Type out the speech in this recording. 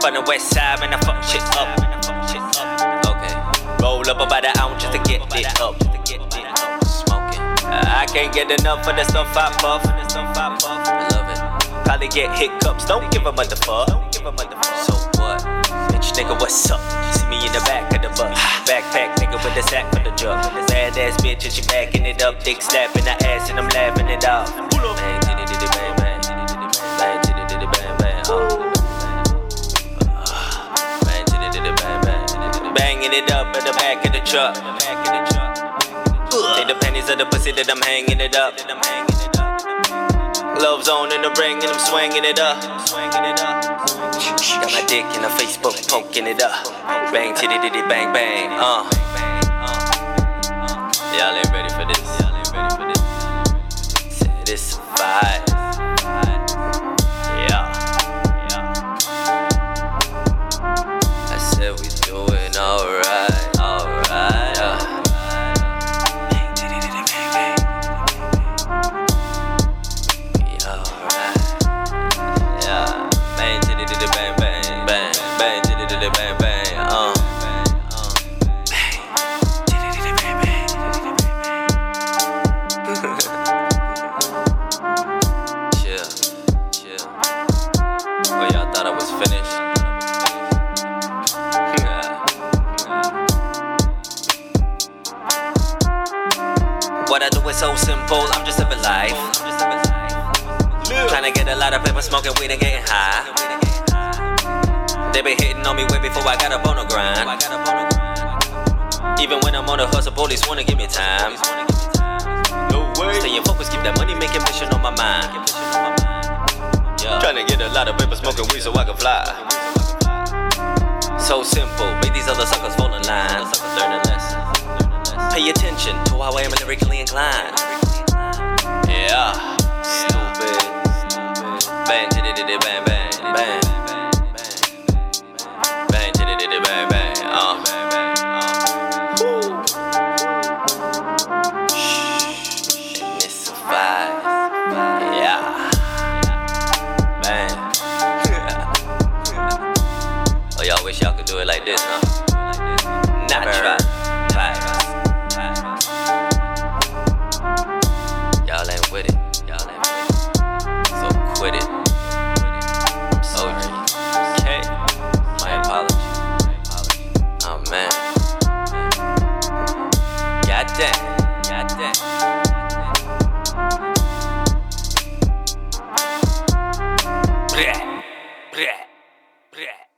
fuck shit up. And I fuck shit up. Okay. Roll up about an ounce just to get it up. Smoking. I can't get enough of the stuff I puff. I love it. Probably get hiccups. Don't give a motherfucker. So what? Bitch, nigga, what's up? You see me in the back of the bus. Backpack, nigga, with the sack for the drug. Bad ass bitch, and she backing it up. Dick slapping her ass, and I'm laughing it off. Bang, back of the truck. Take the pennies of the pussy that I'm hanging it up. Gloves on in the ring and I'm swinging it up. Got my dick in the Facebook poking it up. Bang, titty, diddy, bang, bang. Uh. Y'all ain't ready for this. Y'all ain't ready for this. Say this What I do is so simple, I'm just living life. Trying to get a lot of paper, smoking weed and getting high. They been hitting on me way before I got up on the grind. Even when I'm on the hustle, police wanna give me time. No way. Staying focused, keep that money making mission on my mind. Yeah. Trying to get a lot of paper smoking weed so I can fly. So simple, make these other suckers fall in line. Pay attention to how I am lyrically inclined. Yeah. Stupid. Bang, diddy, bang, bang, bang. Bang, bang, bang. Uh. Oh, y'all wish y'all could do it like this, huh? with it. Y'all so quit it. I'm sorry. Okay. My apology. Oh man. Goddamn. Goddamn. Bleh. Bleh.